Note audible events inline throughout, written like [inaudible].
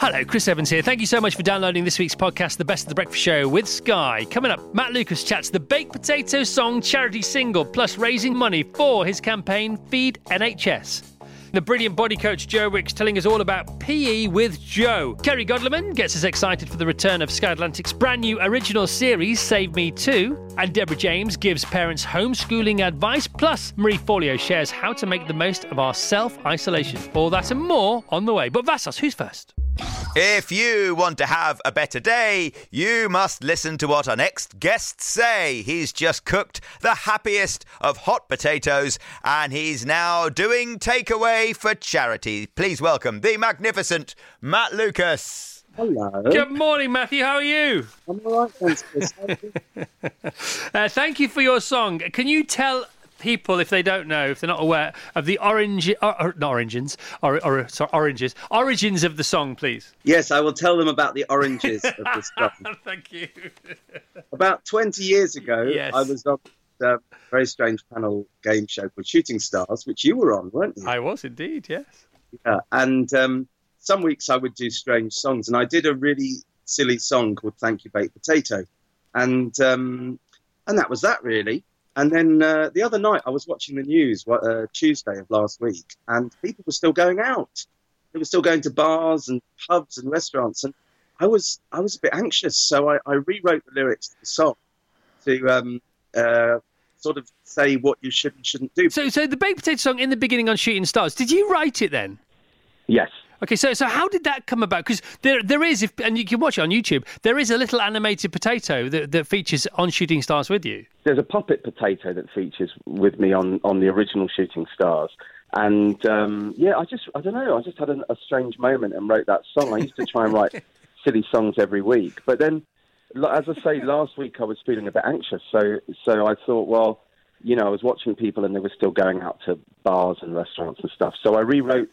Hello, Chris Evans here. Thank you so much for downloading this week's podcast, The Best of the Breakfast Show with Sky. Coming up, Matt Lucas chats the Baked Potato Song charity single, plus raising money for his campaign Feed NHS. The brilliant body coach Joe Wicks telling us all about PE with Joe. Kerry Godliman gets us excited for the return of Sky Atlantic's brand new original series, Save Me Too. And Deborah James gives parents homeschooling advice. Plus, Marie Forleo shares how to make the most of our self isolation. All that and more on the way. But Vassos, who's first? If you want to have a better day, you must listen to what our next guests say. He's just cooked the happiest of hot potatoes and he's now doing takeaway for charity. Please welcome the magnificent Matt Lucas. Hello. Good morning, Matthew. How are you? I'm all right, thanks, Chris. How are you? [laughs] Uh, thank you for your song. Can you tell people, if they don't know, if they're not aware of the orange, or, or, not origins, or, or sorry, oranges, origins of the song, please? yes, I will tell them about the oranges of this [laughs] song. Thank you. About 20 years ago, Yes. I was on a very strange panel game show called Shooting Stars, which you were on, weren't you? I was indeed, yes. Yeah. And um, some weeks I would do strange songs, and I did a really silly song called "Thank You Baked Potato," and um, and that was that really. And then uh, the other night I was watching the news, uh, Tuesday of last week, and people were still going out. They were still going to bars and pubs and restaurants, and I was I was a bit anxious, so I, I rewrote the lyrics to the song to um, uh, sort of say what you should and shouldn't do. So, so the baked potato song in the beginning on Shooting Stars, did you write it then? Yes. Okay, so so how did that come about? Because there there is, if, and you can watch it on YouTube. There is a little animated potato that, that features on Shooting Stars with you. there's a puppet potato that features with me on, on the original Shooting Stars. And um, yeah, I just, I don't know, I just had a, a strange moment and wrote that song. I used to try and write [laughs] silly songs every week. But then, as I say, last week I was feeling a bit anxious. So, so I thought, well, you know, I was watching people and they were still going out to bars and restaurants and stuff. So I rewrote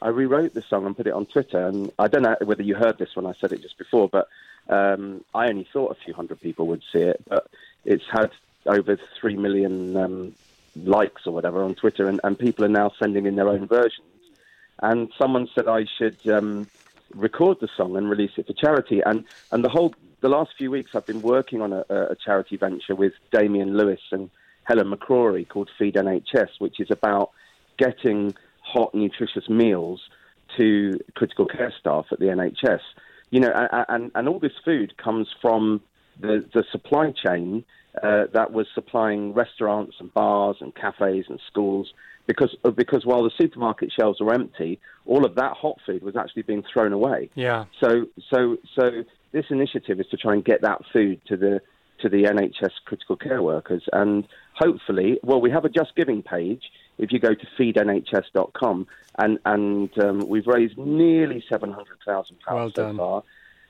I rewrote the song and put it on Twitter. And I don't know whether you heard this when I said it just before, but um, I only thought a few hundred people would see it. But it's had over three million um, likes or whatever on Twitter, and, and people are now sending in their own versions. And someone said I should um, record the song and release it for charity. And and the whole the last few weeks I've been working on a, a charity venture with Damian Lewis and Helen McCrory called Feed NHS, which is about getting hot, nutritious meals to critical care staff at the NHS. You know, and, and, all this food comes from the, the supply chain uh, that was supplying restaurants and bars and cafes and schools. Because, because while the supermarket shelves were empty, all of that hot food was actually being thrown away. Yeah. So, so, so this initiative is to try and get that food to the to the NHS critical care workers, and hopefully, well, we have a Just Giving page. If you go to feednhs.com, and and um, we've raised nearly seven hundred thousand Well pounds so far,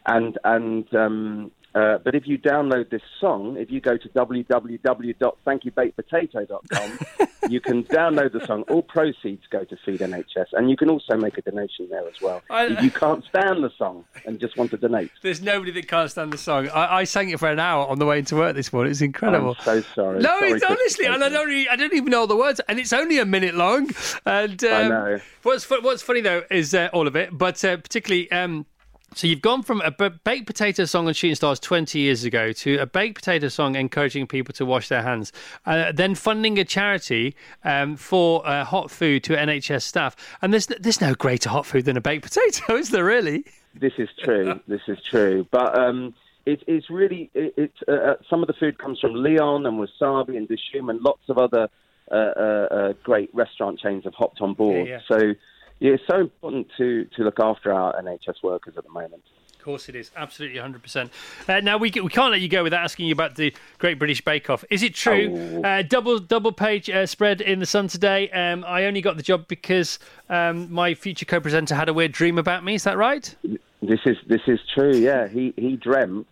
and and um, uh, but if you download this song, if you go to www.thankyoubakedpotato.com, [laughs] you can download the song. All proceeds go to Feed NHS, and you can also make a donation there as well. I- if you can't stand the song and just want to donate. There's nobody that can't stand the song. I, I sang it for an hour on the way into work this morning. It's incredible. I'm so sorry. No, Sorry, it's honestly, and I don't, e- I don't even know all the words, and it's only a minute long. And um, I know. What's what's funny though is uh, all of it, but uh, particularly. Um, so you've gone from a baked potato song on Shooting Stars 20 years ago to a baked potato song encouraging people to wash their hands, uh, then funding a charity um, for uh, hot food to NHS staff. And there's there's no greater hot food than a baked [laughs] potato, is there really? This is true. [laughs] this is true. But um, it, it's really it, it's uh, uh, some of the food comes from Leon and Wasabi and Dishoom and lots of other uh, uh, great restaurant chains have hopped on board. Yeah, yeah. So yeah, it's so important to to look after our NHS workers at the moment. Of course it is. Absolutely 100%. Uh, now, we, we can't let you go without asking you about the Great British Bake Off. Is it true? Uh, double double page uh, spread in The Sun today. Um, I only got the job because um, my future co presenter had a weird dream about me. Is that right? This is this is true. Yeah, he he dreamt.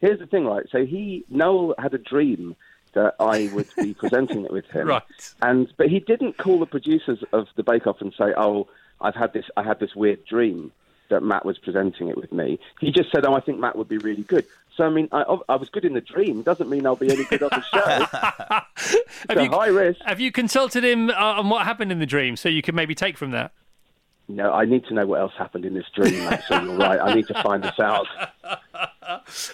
Here's the thing, right? So he Noel had a dream that I would be [laughs] presenting it with him, Right. And but he didn't call the producers of the Bake Off and say, "Oh, I've had this. I had this weird dream that Matt was presenting it with me." He just said, "Oh, I think Matt would be really good." So I mean, I, I was good in the dream. Doesn't mean I'll be any good on the show. [laughs] Have so you, high risk. have you consulted him uh, on what happened in the dream so you can maybe take from that? No, I need to know what else happened in this dream. Matt, so you're right. I need to find this out. [laughs]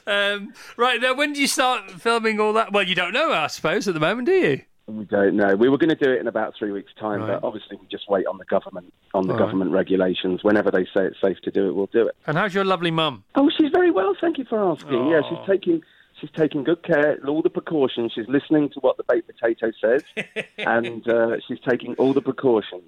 Um, right, now, when do you start filming all that? Well, you don't know, I suppose, at the moment, do you? We don't know. We were going to do it in about three weeks' time, Right. but obviously we just wait on the government on the right. government regulations. Whenever they say it's safe to do it, we'll do it. And how's your lovely mum? Oh, she's very well. Thank you for asking. Yeah, she's taking she's taking good care, all the precautions. She's listening to what the baked potato says, [laughs] and uh, she's taking all the precautions.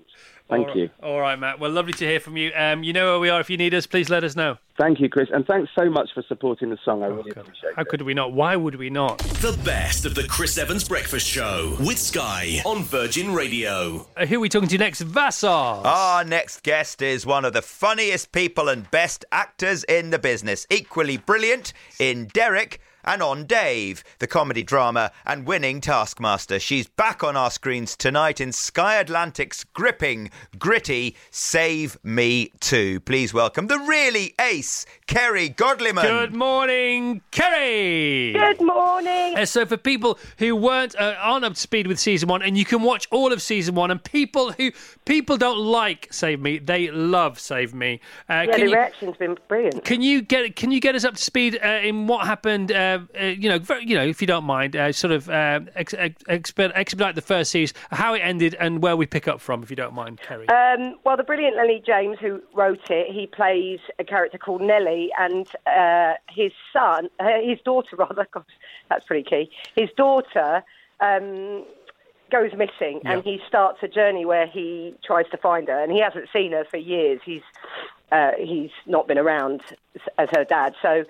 Thank All you. right- All right, Matt. Well, lovely to hear from you. Um, you know where we are. If you need us, please let us know. Thank you, Chris, and thanks so much for supporting the song. I really appreciate How it. could we not? Why would we not? The best of the Chris Evans Breakfast Show with Sky on Virgin Radio. Uh, who are we talking to next? Vassos. Our next guest is one of the funniest people and best actors in the business. Equally brilliant in Derek and on Dave, the comedy drama and winning Taskmaster. She's back on our screens tonight in Sky Atlantic's gripping, gritty Save Me Too. Please welcome the really ace, Kerry Godliman. Good morning, Kerry. Good morning. Uh, so, for people who weren't uh, aren't up to speed with season one, and you can watch all of season one, and people who people don't like Save Me, they love Save Me. Uh, Yeah, the you, reaction's been brilliant. Can you get Can you get us up to speed uh, in what happened? Uh, uh, you know, very, you know, if you don't mind, uh, sort of uh, ex- ex- expedite, expedite the first season, how it ended, and where we pick up from, if you don't mind, Kerry. Um, well, the brilliant Lenny James, who wrote it, he plays a character called Nelly, and uh, his son, uh, his daughter, [laughs] rather, gosh, that's pretty key. His daughter um, goes missing, and he starts a journey where he tries to find her, and he hasn't seen her for years. He's uh, he's not been around as- as her dad, so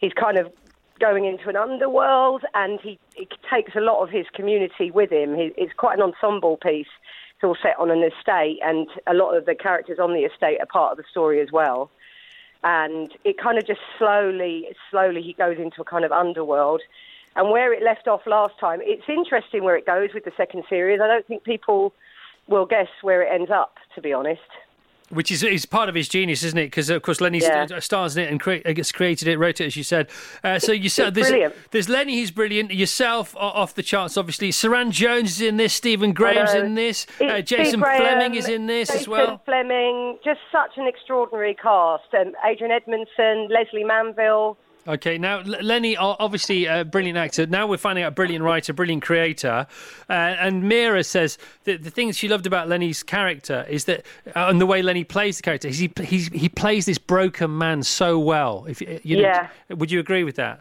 he's kind of going into an underworld, and he, he takes a lot of his community with him. He, it's quite an ensemble piece. It's all set on an estate, and a lot of the characters on the estate are part of the story as well. And it kind of just slowly, slowly, he goes into a kind of underworld. And where it left off last time, it's interesting where it goes with the second series. I don't think people will guess where it ends up, to be honest. Which is is part of his genius, isn't it? Because of course Lenny Yeah. stars in it and cre- uh, gets created it, wrote it, as you said. Uh, so you said there's, brilliant. there's Lenny, who's brilliant. Yourself off the charts, obviously. Suranne Jones is in this. Stephen Graham's in this. Uh, Jason Graham, Flemyng is in this as well. Jason well. Flemyng, just such an extraordinary cast. Um, Adrian Edmondson, Lesley Manville. Okay, now Lenny, obviously a brilliant actor. Now we're finding out a brilliant writer, brilliant creator. Uh, and Mira says that the things she loved about Lenny's character is that, uh, and the way Lenny plays the character, he he's, he plays this broken man so well. If you, you know- Yeah. would you agree with that?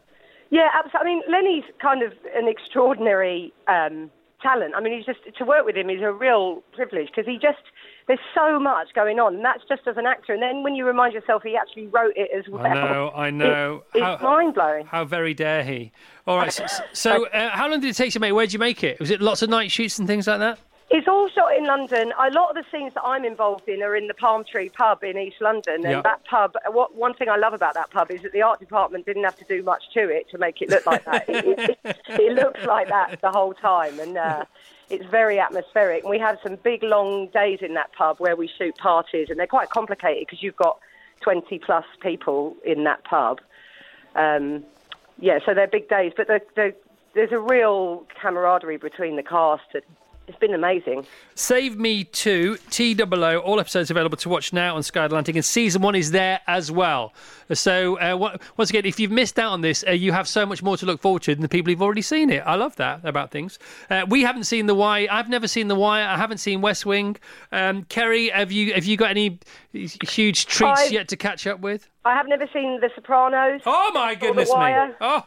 Yeah, absolutely. I mean, Lenny's kind of an extraordinary um, talent. I mean, he's just to work with him is a real privilege because he just there's so much going on, and that's just as an actor. And then when you remind yourself he actually wrote it as well, I know, I know. It, How- it's mind blowing. How very dare he? All right. So, so uh, how long did it take to make? Where did you make it? Was it lots of night shoots and things like that? It's all shot in London. A lot of the scenes that I'm involved in are in the Palm Tree pub in East London. And Yeah. that pub, what, one thing I love about that pub is that the art department didn't have to do much to it to make it look like that. it, it, it [laughs] looks like that the whole time. And uh, it's very atmospheric. And we have some big, long days in that pub where we shoot parties. And they're quite complicated because you've got 20 plus people in that pub. Um, yeah, so they're big days. But the, the, there's a real camaraderie between the cast. It's been amazing. Save Me 2, T-O-O, all episodes available to watch now on Sky Atlantic, and season one is there as well. So, uh, once again, if you've missed out on this, uh, you have so much more to look forward to than the people who've already seen it. I love that about things. Uh, we haven't seen The Wire. I've never seen The Wire. I haven't seen West Wing. Um, Kerry, have you have you got any huge treats I've- yet to catch up with? I have never seen The Sopranos. Oh, my goodness me. Oh,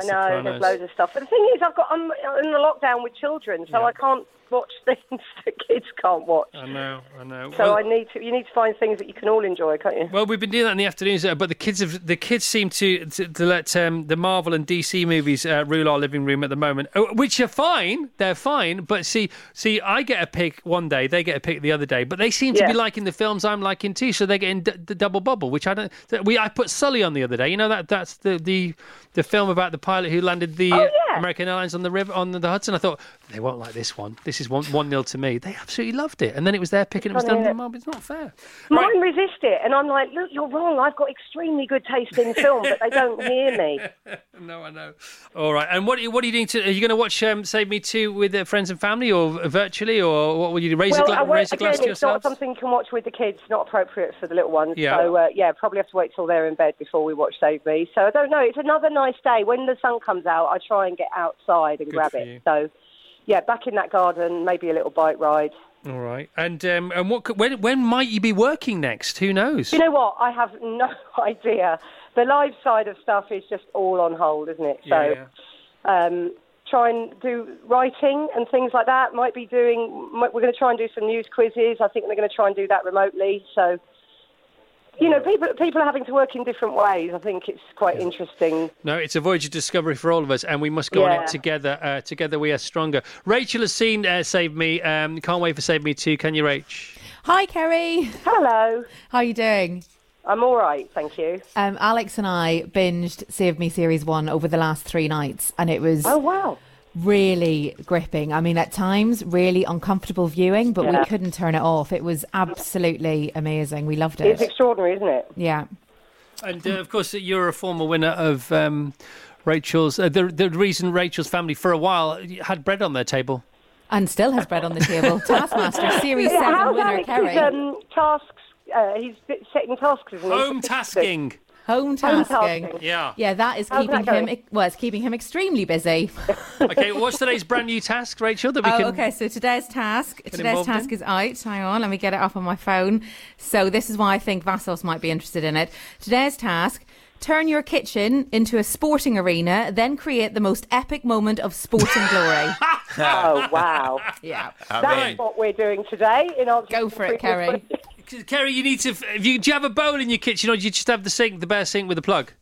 I know Sopranos. there's loads of stuff. But the thing is, I've got I'm in the lockdown with children, so I can't watch [laughs] things that kids can't watch. I know, I know. So Well- I need to. You need to find things that you can all enjoy, can't you? Well, we've been doing that in the afternoons, uh, but the kids have the kids seem to to, to let um, the Marvel and DC movies uh, rule our living room at the moment, uh, which are fine. They're fine, but see, see, I get a pick one day, they get a pick the other day, but they seem to Yeah. be liking the films I'm liking too, so they're getting d- the double bubble, which I don't. We I put Sully on the other day. You know that that's the the, the film about the pilot who landed the Oh, yeah. American Airlines on the river on the, Hudson. I thought they won't like this one. This is one one nil to me. They absolutely loved it, and then it was their pick, and it was done. it? It's not fair. Mine resist it, and I'm like, look, you're wrong. I've got extremely good taste in film, but they don't hear me. [laughs] No, I know. All right. And what what are you doing? To, are you going to watch um, Save Me Too with uh, friends and family, or virtually, or what will you do? Raise a, well, gla- I won't- raise a glass to it's not something you can watch with the kids. Not appropriate for the little ones. Yeah. So uh, yeah, probably have to wait till they're in bed before we watch Save Me. So I don't know. It's another nice day. When the sun comes out, I try and get outside and Good grab it. you. So yeah, back in that garden, maybe a little bike ride. All right. And um, and what could- when when might you be working next? Who knows? You know what? I have no [laughs] idea. The live side of stuff is just all on hold, isn't it? Yeah, so yeah. um, try and do writing and things like that. Might be doing. might- We're going to try and do some news quizzes. I think they're going to try and do that remotely. So. You know, people people are having to work in different ways. I think it's quite interesting. No, it's a voyage of discovery for all of us, and we must go on it together. Uh, together, we are stronger. Rachel has seen uh, Save Me. Um, can't wait for Save Me Too. Can you, Rach? Hi, Kerry. Hello, How are you doing? I'm all right, thank you. Um, Alex and I binged Save Me Series 1 over the last three nights, and it was Oh wow! Really gripping. I mean, at times, really uncomfortable viewing, but Yeah. we couldn't turn it off. It was absolutely amazing. We loved it. It's extraordinary, isn't it? Yeah. And uh, of course, you're a former winner of um, Rachel's. Uh, the the reason Rachel's family for a while had bread on their table. And still has bread on the table. [laughs] Taskmaster Series Yeah, 7 how's winner, Alex's, Kerry. um, tasks? Uh, he's setting tasks, isn't he? Home tasking. Home Home tasking. tasking. Yeah. Yeah, that is How's keeping that him. going? Well, it's keeping him extremely busy. [laughs] Okay. What's today's brand new task, Rachel? That we Oh, can. okay. So today's task, today's task in? is out. Hang on, let me get it up on my phone. So this is why I think Vassos might be interested in it. Today's task: turn your kitchen into a sporting arena, then create the most epic moment of sporting [laughs] glory. Oh wow! yeah, That's what we're doing today. In answer go for it, Kerry. Questions. Kerry, you need to. If you, do you have a bowl in your kitchen, or do you just have the sink, the bare sink with a plug?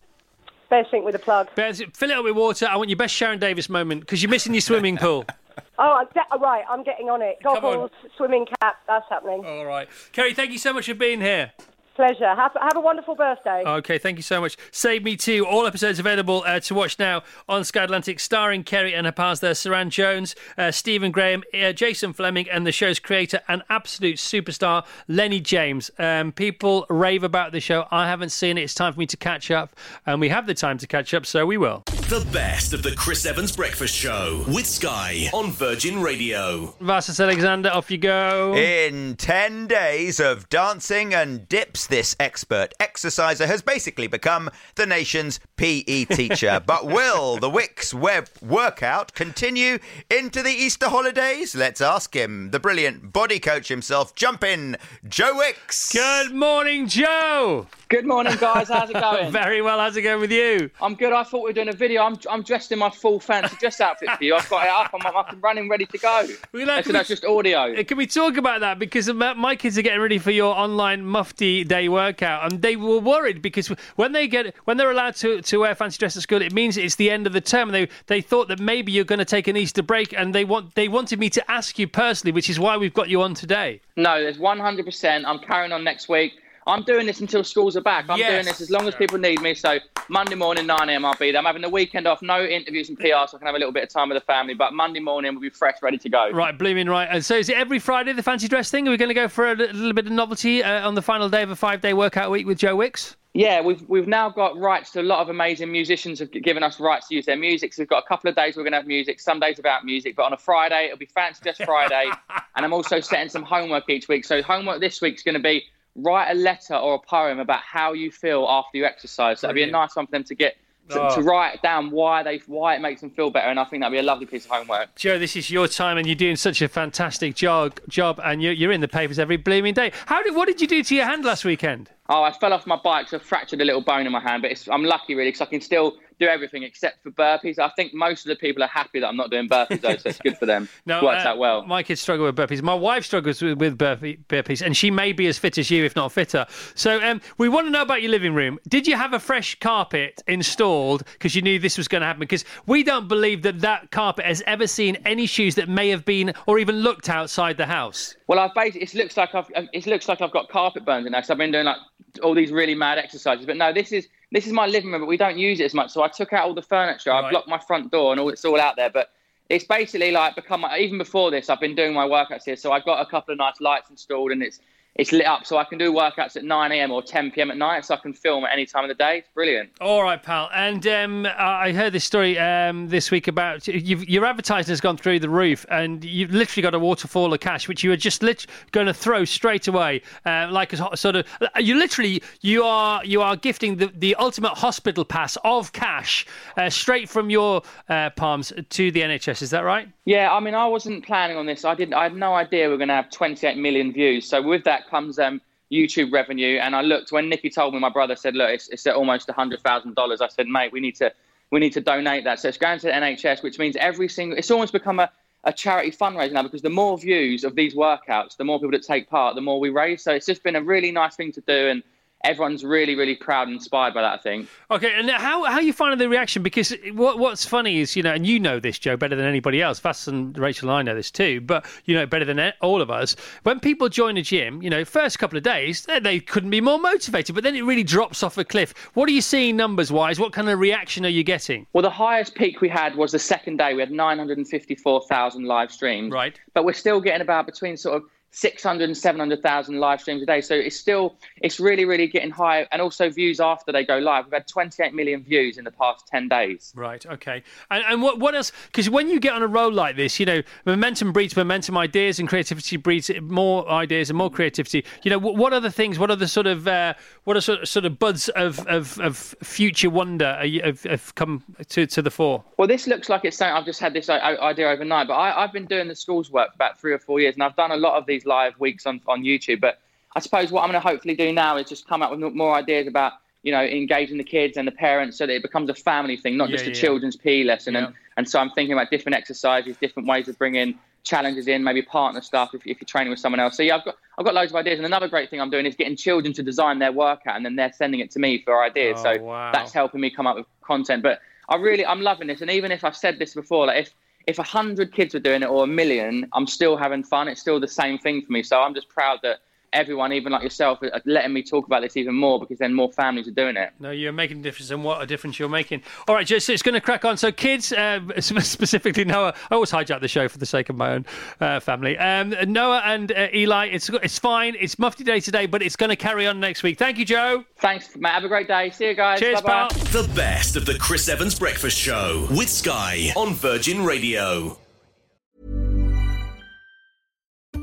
Bare sink with a plug. Bare, fill it up with water. I want your best Sharon Davies moment because you're missing your swimming pool. [laughs] Oh, I'm de- oh, right. I'm getting on it. on. Goggles, swimming cap. That's happening. All right, Kerry. Thank you so much for being here. Pleasure. Have, have a wonderful birthday. Okay, thank you so much. Save Me Too. All episodes available uh, to watch now on Sky Atlantic, starring Kerry and her pals there, Suranne Jones, uh, Stephen Graham, uh, Jason Flemyng, and the show's creator and absolute superstar, Lenny James. Um, people rave about the show. I haven't seen it. It's time for me to catch up, and we have the time to catch up, so we will. The best of the Chris Evans Breakfast Show with Sky on Virgin Radio. Vassos Alexander, off you go. In 10 days of dancing and dips, this expert exerciser has basically become the nation's PE teacher. [laughs] but will the Wix Web workout continue into the Easter holidays? Let's ask him. The brilliant body coach himself, jump in, Joe Wicks. Good morning, Joe. Good morning, guys. How's it [laughs] going? Very well. How's it going with you? I'm good. I thought we were doing a video. I'm, I'm dressed in my full fancy dress outfit for you. I've got it up. I'm, I'm up and running, ready to go. We'll have So that's just audio. Uh, Can we talk about that? Because my kids are getting ready for your online Mufti Day workout, and they were worried because when they get when they're allowed to, to wear fancy dress at school, it means it's the end of the term. They they thought that maybe you're going to take an Easter break, and they want they wanted me to ask you personally, which is why we've got you on today. No, there's 100%. I'm carrying on next week. I'm doing this until schools are back. I'm Yes. doing this as long as people need me. So Monday morning, 9 a.m. I'll be there. I'm having the weekend off, no interviews and PR, so I can have a little bit of time with the family. But Monday morning, we'll be fresh, ready to go. Right, blooming right. And so is it every Friday the fancy dress thing? Are we going to go for a little bit of novelty uh, on the final day of a five day workout week with Joe Wicks? Yeah, we've we've now got rights to a lot of amazing musicians have given us rights to use their music. So we've got a couple of days we're going to have music, some days without music, but on a Friday it'll be Fancy Dress [laughs] Friday, and I'm also setting some homework each week. So homework this week's going to be write a letter or a poem about how you feel after you exercise. So that'd be a nice one for them to get to, Oh. to ah. write down why they why it makes them feel better, and I think that'd be a lovely piece of homework. Joe, this is your time, and you're doing such a fantastic job. Job, and you're, you're in the papers every blooming day. How did? What did you do to your hand last weekend? Oh, I fell off my bike, so I fractured a little bone in my hand, but it's, I'm lucky really because I can still do everything except for burpees. I think most of the people are happy that I'm not doing burpees though, so it's good for them. [laughs] No, it works uh, out well. My kids struggle with burpees. My wife struggles with, with burpee, burpees, and she may be as fit as you, if not fitter. So um, we want to know about your living room. Did you have a fresh carpet installed because you knew this was going to happen? Because we don't believe that that carpet has ever seen any shoes that may have been or even looked outside the house. Well, I've basically it looks like I've it looks like I've got carpet burns in there. So I've been doing like all these really mad exercises. But no, this is this is my living room, but we don't use it as much. So I took out all the furniture. I blocked my front door, and all it's all out there. But it's basically like become even before this. I've been doing my workouts here, so I've got a couple of nice lights installed, and it's it's lit up, so I can do workouts at 9 a.m. or 10 p.m. at night, so I can film at any time of the day. It's brilliant. All right, pal. And um, I heard this story um, this week about you've, your advertising has gone through the roof, and you've literally got a waterfall of cash, which you are just lit- going to throw straight away, uh, like a sort of. You literally you are you are gifting the, the ultimate hospital pass of cash uh, straight from your uh, palms to the NHS. Is that right? Yeah, I mean, I wasn't planning on this. I didn't. I had no idea we are going to have 28 million views. So with that comes um, YouTube revenue. And I looked when Nikki told me. My brother said, "Look, it's, it's at almost hundred thousand dollars." I said, "Mate, we need to we need to donate that." So it's going to the NHS, which means every single. It's almost become a a charity fundraiser now because the more views of these workouts, the more people that take part, the more we raise. So it's just been a really nice thing to do, and everyone's really, really proud and inspired by that. I think. Okay, and how how you finding the reaction? Because what what's funny is you know, and you know this, Joe, better than anybody else. Vass and Rachel and I know this too, but you know better than all of us. When people join a gym, you know, first couple of days they, they couldn't be more motivated, but then it really drops off a cliff. What are you seeing numbers wise? What kind of reaction are you getting? Well, the highest peak we had was the second day. We had 954,000 live streams. Right. But we're still getting about between sort of 600 and 700,000 live streams a day. So it's still, it's really, really getting high. And also views after they go live. We've had 28 million views in the past 10 days. Right. Okay. And, and what what else? Because when you get on a roll like this, you know, momentum breeds momentum. Ideas and creativity breeds more ideas and more creativity. You know, what, what other things? What are the sort of uh, what are sort of, sort of buds of, of, of future wonder are you- have, have come to, to the fore? Well, this looks like it's something I've just had this idea overnight, but I, I've been doing the schools work for about three or four years, and I've done a lot of these live weeks on, on YouTube. But I suppose what I'm going to hopefully do now is just come up with more ideas about, you know, engaging the kids and the parents so that it becomes a family thing, not Yeah, just a yeah. children's PE lesson. Yeah. And, and so I'm thinking about different exercises, different ways of bringing challenges in, maybe partner stuff if, if you're training with someone else. So yeah, I've got I've got loads of ideas. And another great thing I'm doing is getting children to design their workout, and then they're sending it to me for ideas. Oh, so wow. that's helping me come up with content. But I really I'm loving this, and even if I've said this before, like if if a hundred kids were doing it or a million, I'm still having fun. It's still the same thing for me. So I'm just proud that everyone, even like yourself, are letting me talk about this even more because then more families are doing it. No, you're making a difference, and what a difference you're making. All right, just it's going to crack on. So, kids, uh, [laughs] specifically Noah, I always hijack the show for the sake of my own uh, family. Um, Noah and uh, Eli, it's it's fine. It's Mufti Day today, but it's going to carry on next week. Thank you, Joe. Thanks, Matt. Have a great day. See you guys. Cheers, Bye-bye. pal. The best of the Chris Evans Breakfast Show with Sky on Virgin Radio.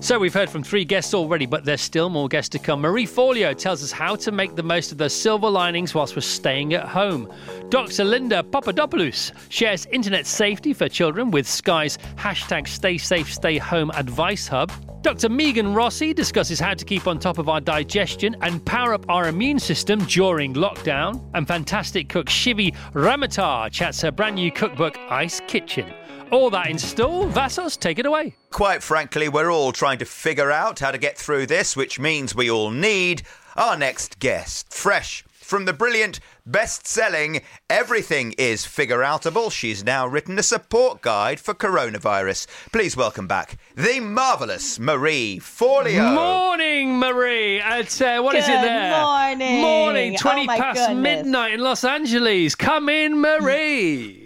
So we've heard from three guests already, but there's still more guests to come. Marie Forleo tells us how to make the most of those silver linings whilst we're staying at home. Dr. Linda Papadopoulos shares internet safety for children with Sky's hashtag Stay Safe Stay Home Advice Hub. Dr. Megan Rossi discusses how to keep on top of our digestion and power up our immune system during lockdown. And fantastic cook Shivi Ramoutar chats her brand new cookbook, Ice Kitchen. All that in store. Vassos, take it away. Quite frankly, we're all trying to figure out how to get through this, which means we all need our next guest. Fresh from the brilliant, best selling Everything is Figure Outable, she's now written a support guide for coronavirus. Please welcome back the marvellous Marie Forleo. Morning, Marie. At uh, what is it Good there? morning. Morning. Oh, Twenty my past goodness. midnight in Los Angeles. Come in, Marie.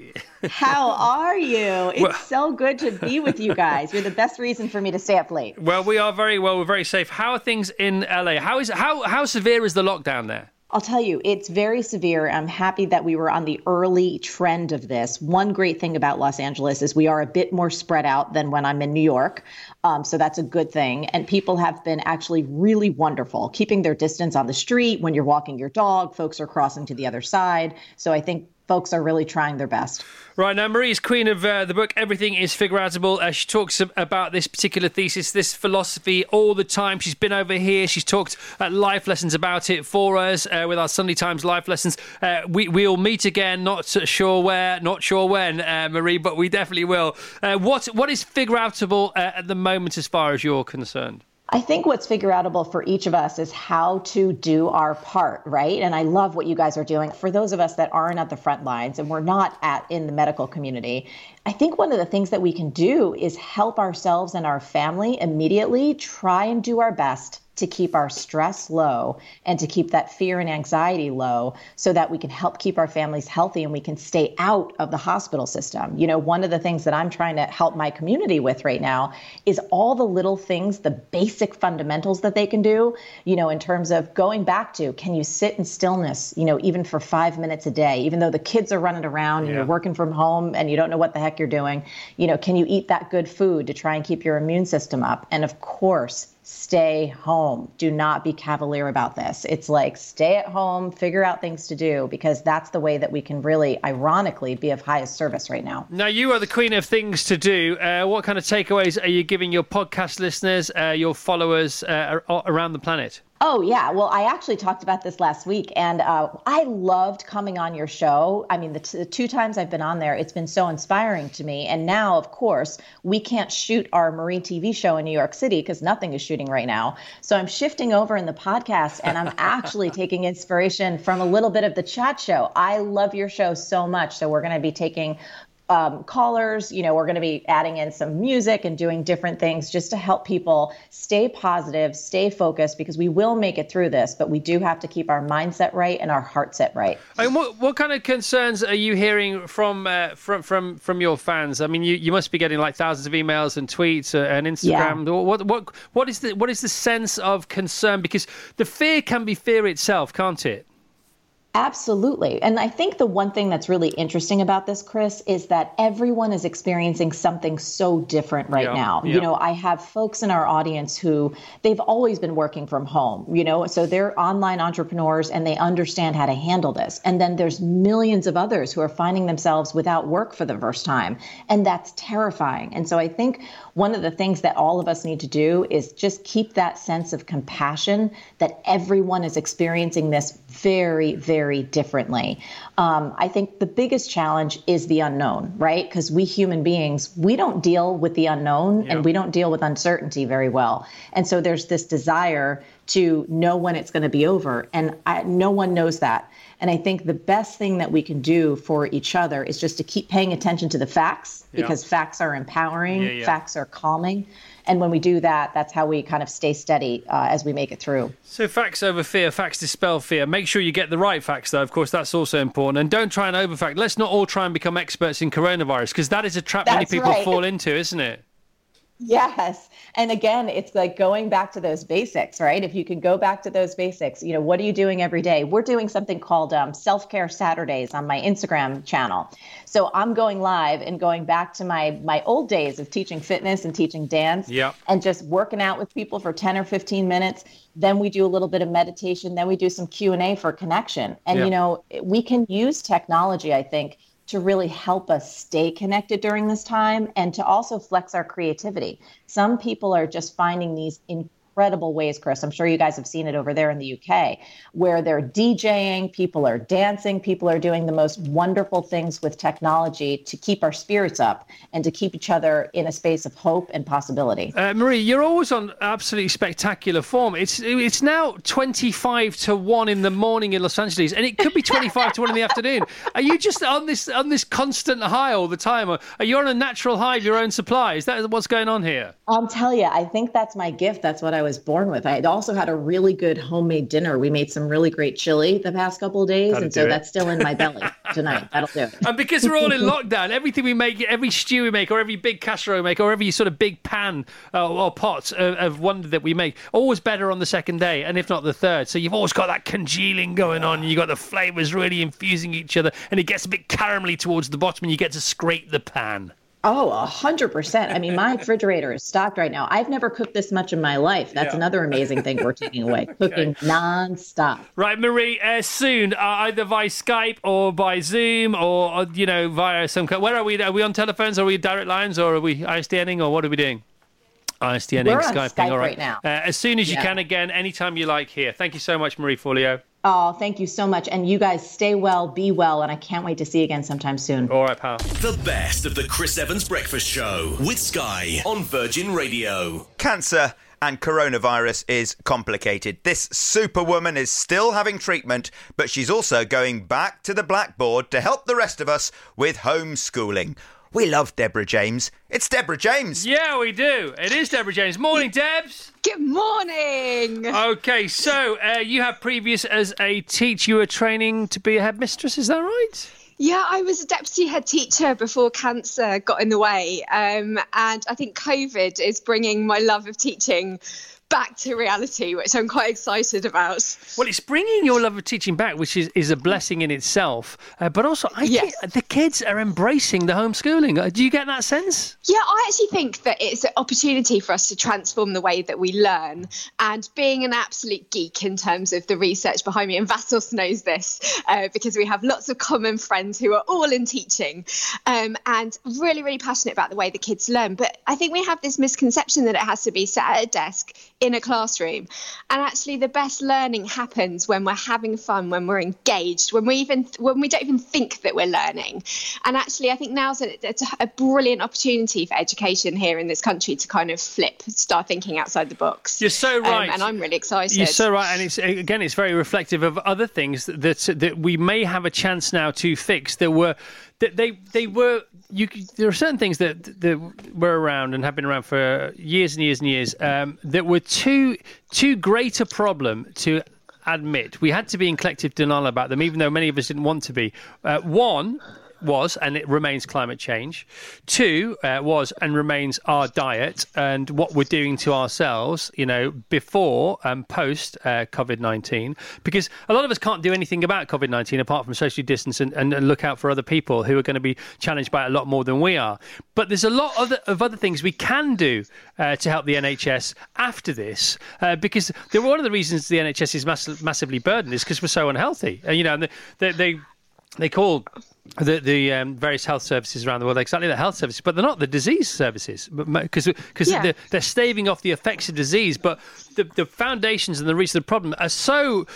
How are you? It's Well- so good to be with you guys. You're the best reason for me to stay up late. Well, we are very well. We're very safe. How are things in LA? How is how how severe is the lockdown there? I'll tell you, it's very severe. I'm happy that we were on the early trend of this. One great thing about Los Angeles is we are a bit more spread out than when I'm in New York. Um, so that's a good thing. And people have been actually really wonderful, keeping their distance on the street when you're walking your dog. Folks are crossing to the other side. So I think folks are really trying their best. Right now, Marie's queen of uh, the book. Everything is figure. Uh, she talks about this particular thesis, this philosophy, all the time. She's been over here. She's talked at life lessons about it for us uh, with our Sunday Times life lessons. Uh, we we'll meet again. Not sure where, not sure when, uh, Marie, but we definitely will. Uh, what what is figure at the moment, as far as you're concerned? I think what's figure outable for each of us is how to do our part, right? And I love what you guys are doing. For those of us that aren't at the front lines and we're not at in the medical community, I think one of the things that we can do is help ourselves and our family immediately try and do our best to keep our stress low and to keep that fear and anxiety low so that we can help keep our families healthy and we can stay out of the hospital system. You know, one of the things that I'm trying to help my community with right now is all the little things, the basic fundamentals that they can do, you know, in terms of going back to can you sit in stillness, you know, even for five minutes a day, even though the kids are running around and yeah. you're working from home and you don't know what the heck you're doing, you know, can you eat that good food to try and keep your immune system up? And of course, stay home. Do not be cavalier about this. It's like stay at home, figure out things to do because that's the way that we can really, ironically, be of highest service right now. Now, you are the queen of things to do. Uh, what kind of takeaways are you giving your podcast listeners, uh, your followers uh, around the planet? Oh, yeah. Well, I actually talked about this last week, and uh, I loved coming on your show. I mean, the, t- the, two times I've been on there, it's been so inspiring to me. And now, of course, we can't shoot our MarieTV show in New York City because nothing is shooting right now. So I'm shifting over in the podcast, and I'm actually taking inspiration from a little bit of the chat show. I love your show so much. So we're going to be taking um, callers. You know, we're going to be adding in some music and doing different things just to help people stay positive, stay focused, because we will make it through this, but we do have to keep our mindset right and our heart set right. And what what kind of concerns are you hearing from uh, from from from your fans? I mean, you, you must be getting like thousands of emails and tweets uh, and Instagram. Yeah. What what what is the what is the sense of concern? Because the fear can be fear itself, can't it? Absolutely. And I think the one thing that's really interesting about this, Chris, is that everyone is experiencing something so different right yeah, now. Yeah. You know, I have folks in our audience who they've always been working from home, you know, so they're online entrepreneurs and they understand how to handle this. And then there's millions of others who are finding themselves without work for the first time. And that's terrifying. And so I think one of the things that all of us need to do is just keep that sense of compassion that everyone is experiencing this very, very differently. Um, I think the biggest challenge is the unknown, right? Because we human beings, we don't deal with the unknown yeah. and we don't deal with uncertainty very well. And so there's this desire to know when it's going to be over. And I, no one knows that. And I think the best thing that we can do for each other is just to keep paying attention to the facts because facts are empowering, yeah, facts are calming. And when we do that, that's how we kind of stay steady uh, as we make it through. So, facts over fear, facts dispel fear. Make sure you get the right facts, though. Of course, that's also important. And don't try and overfact. Let's not all try and become experts in coronavirus because that is a trap that's many people right. fall into, isn't it? Yes. And again, it's like going back to those basics, right? If you can go back to those basics, you know, what are you doing every day? We're doing something called um, Self Care Saturdays on my Instagram channel. So I'm going live and going back to my my old days of teaching fitness and teaching dance yep. and just working out with people for 10 or 15 minutes. Then we do a little bit of meditation. Then we do some Q&A for connection. And, yep. you know, we can use technology, I think, to really help us stay connected during this time and to also flex our creativity. Some people are just finding these incredible ways, Chris. I'm sure you guys have seen it over there in the UK, where they're DJing, people are dancing, people are doing the most wonderful things with technology to keep our spirits up and to keep each other in a space of hope and possibility. Uh, Marie, you're always on absolutely spectacular form. It's it's now 25 to one in the morning in Los Angeles, and it could be 25 to one in the afternoon. Are you just on this on this constant high all the time, or are you on a natural high of your own supply? Is that what's going on here? I'll tell you, I think that's my gift. That's what I was born with. I had also had a really good homemade dinner. We made some really great chili the past couple of days, That'll and so it. that's still in my belly [laughs] tonight. That'll do it. And because we're all in lockdown, everything we make, every stew we make, or every big casserole we make, or every sort of big pan uh, or pot of, of wonder that we make, always better on the second day, and if not the third. So you've always got that congealing going on. You've got the flavors really infusing each other, and it gets a bit caramelly towards the bottom, and you get to scrape the pan. Oh, a hundred percent. I mean, my refrigerator is stocked right now. I've never cooked this much in my life. That's yeah. another amazing thing we're taking away. [laughs] Cooking okay. non-stop. Right, Marie. Uh, soon, uh, either by Skype or by Zoom or, uh, you know via some. Where are we? Are we on telephones? Are we direct lines or are we ISDNing or what are we doing? ISDNing, We're Skyping. Skype all right, right now. Uh, as soon as you yeah. can again, anytime you like here. Thank you so much, Marie Forleo. Oh, thank you so much. And you guys stay well, be well, and I can't wait to see you again sometime soon. All right, pal. The best of the Chris Evans Breakfast Show with Sky on Virgin Radio. Cancer and coronavirus is complicated. This superwoman is still having treatment, but she's also going back to the blackboard to help the rest of us with homeschooling. We love Deborah James. It's Deborah James. Yeah, we do. It is Deborah James. Morning, Debs. Good morning. Okay, so uh, you have previous as a teacher. You were training to be a headmistress. Is that right? Yeah, I was a deputy head teacher before cancer got in the way. Um, and I think COVID is bringing my love of teaching back to reality, which I'm quite excited about. Well, it's bringing your love of teaching back, which is, is a blessing in itself. Uh, but also, I yes. think the kids are embracing the homeschooling. Uh, do you get that sense? Yeah, I actually think that it's an opportunity for us to transform the way that we learn. And being an absolute geek in terms of the research behind me, and Vassos knows this uh, because we have lots of common friends who are all in teaching um, and really, really passionate about the way the kids learn. But I think we have this misconception that it has to be sat at a desk in a classroom. And actually, the best learning happens when we're having fun, when we're engaged, when we even when we don't even think that we're learning. And actually, I think now's a, it's a brilliant opportunity for education here in this country to kind of flip, start thinking outside the box. You're so um, right, um, and I'm really excited. You're so right, and it's again, it's very reflective of other things that that we may have a chance now to fix that were that they they were you there are certain things that that were around and have been around for years and years and years um, that were too too great a problem to admit. We had to be in collective denial about them, even though many of us didn't want to be. Uh, one was and it remains climate change. Two uh, was and remains our diet and what we're doing to ourselves, you know, before and post uh, COVID 19. Because a lot of us can't do anything about COVID 19 apart from socially distance and, and, and, look out for other people who are going to be challenged by it a lot more than we are. But there's a lot of other, of other things we can do uh, to help the NHS after this uh, because one of the reasons the NHS is mass- massively burdened is because we're so unhealthy. You know, they, they, they they call the the um, various health services around the world exactly the health services, but they're not the disease services because because yeah. they're, they're staving off the effects of disease. But the the foundations and the roots of the problem are so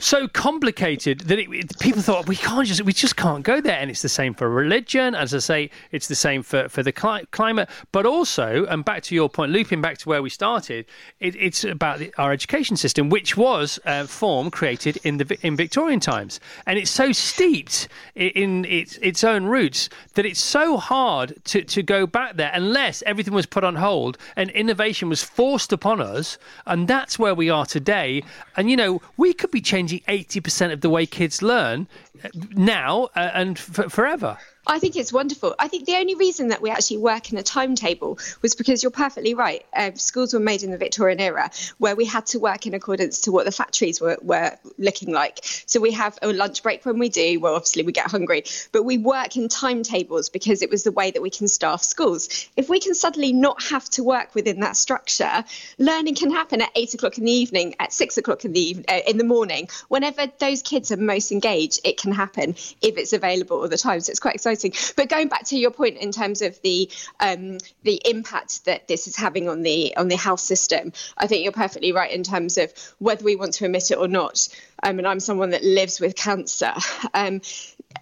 so complicated that it, it, people thought we can't just we just can't go there. And it's the same for religion, as I say, it's the same for for the cli- climate, but also, and back to your point, looping back to where we started, it, it's about the, our education system, which was uh, formed, created in the in Victorian times, and it's so steeped in, in its its own roots that it's so hard to to go back there unless everything was put on hold and innovation was forced upon us, and that's where we are today. And you know, we could be changing changing 80% of the way kids learn now uh, and f- forever. I think it's wonderful. I think the only reason that we actually work in a timetable was because you're perfectly right. Uh, schools were made in the Victorian era where we had to work in accordance to what the factories were, were looking like. So we have a lunch break when we do. Well, obviously, we get hungry, but we work in timetables because it was the way that we can staff schools. If we can suddenly not have to work within that structure, learning can happen at eight o'clock in the evening, at six o'clock in the, uh, in the morning. Whenever those kids are most engaged, it can happen if it's available all the time. So it's quite exciting exciting. But going back to your point in terms of the um, the impact that this is having on the on the health system, I think you're perfectly right in terms of whether we want to admit it or not. Um, and I'm someone that lives with cancer. Um,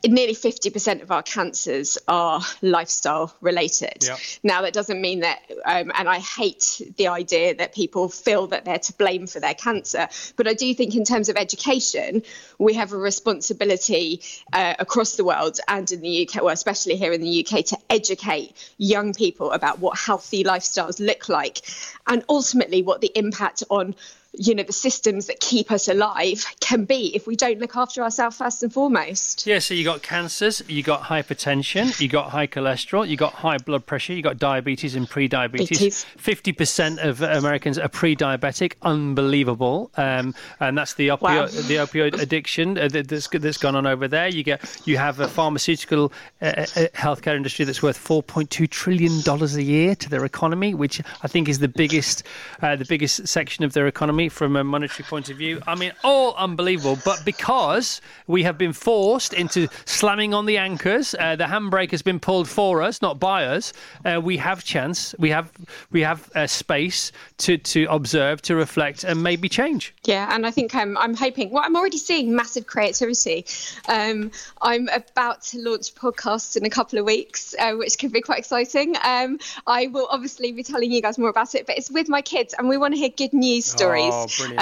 nearly 50% of our cancers are lifestyle related. Yep. Now, that doesn't mean that, um, and I hate the idea that people feel that they're to blame for their cancer, but I do think in terms of education, we have a responsibility uh, across the world and in the UK, well, especially here in the UK, to educate young people about what healthy lifestyles look like and ultimately what the impact on you know the systems that keep us alive can be if we don't look after ourselves first and foremost. Yeah, so you got cancers, you got hypertension, you got high cholesterol, you got high blood pressure, you got diabetes and pre-diabetes. Fifty percent of Americans are pre-diabetic. Unbelievable, um, and that's the opioid Wow. the opioid addiction uh, that- that's that's gone on over there. You get you have a pharmaceutical uh, uh, healthcare industry that's worth four point two trillion dollars a year to their economy, which I think is the biggest uh, the biggest section of their economy from a monetary point of view. I mean, all unbelievable. But because we have been forced into slamming on the anchors, uh, the handbrake has been pulled for us, not by us. Uh, we have chance, we have we have uh, space to to observe, to reflect, and maybe change. Yeah, and I think I'm, I'm hoping, well, I'm already seeing massive creativity. Um, I'm about to launch podcasts in a couple of weeks, uh, which could be quite exciting. Um, I will obviously be telling you guys more about it, but it's with my kids, and we want to hear good news stories. Oh, [laughs] brilliant.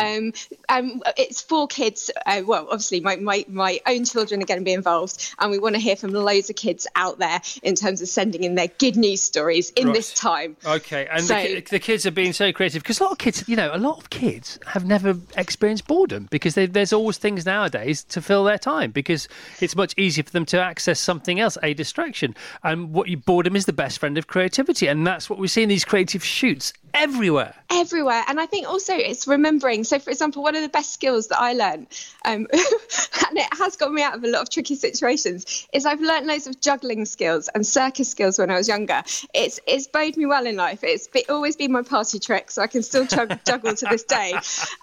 Um, um, it's for kids. Uh, well, obviously, my, my, my own children are going to be involved, and we want to hear from loads of kids out there in terms of sending in their good news stories in Right. this time. Okay, and So- the, the kids are being so creative because a lot of kids, you know, a lot of kids have never experienced boredom because they, there's always things nowadays to fill their time because it's much easier for them to access something else, a distraction. And what you, boredom is the best friend of creativity, and that's what we see in these creative shoots everywhere. everywhere and i think also it's remembering so for example one of the best skills that i learned um, [laughs] and it has got me out of a lot of tricky situations is i've learned loads of juggling skills and circus skills when i was younger it's it's bode me well in life it's be, always been my party trick so i can still jug, [laughs] juggle to this day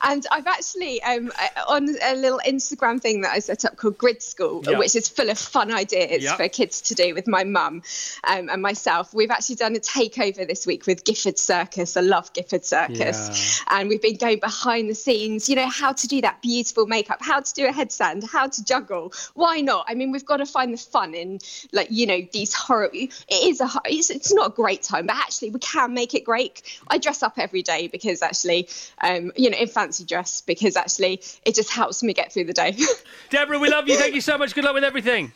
and i've actually um, on a little instagram thing that i set up called grid school Yeah. which is full of fun ideas Yeah. for kids to do with my mum um, and myself we've actually done a takeover this week with gifford circus i love gifford circus and we've been going behind the scenes you know how to do that beautiful makeup how to do a headstand how to juggle why not i mean we've got to find the fun in like you know these horrible. it is a it's, it's not a great time but actually we can make it great i dress up every day because actually um you know in fancy dress because actually it just helps me get through the day [laughs] Deborah, we love you. Thank you so much. Good luck with everything.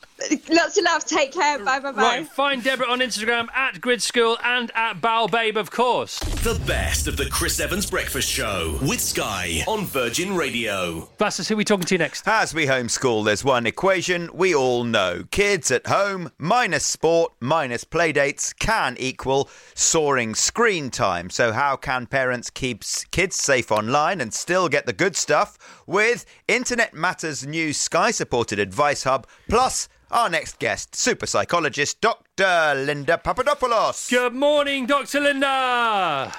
lots of love take care bye bye bye Right, find Deborah on Instagram at Grid School and at Bowel Babe, of course. The best of the Chris Evans Breakfast Show with Sky on Virgin Radio. Vassos, who are we talking to next? As we homeschool, there's one equation we all know. Kids at home minus sport minus playdates can equal soaring screen time. So, how can parents keep kids safe online and still get the good stuff with Internet Matters new Sky supported advice hub plus our next guest, super psychologist Dr. Linda Papadopoulos. Good morning, Dr. Linda.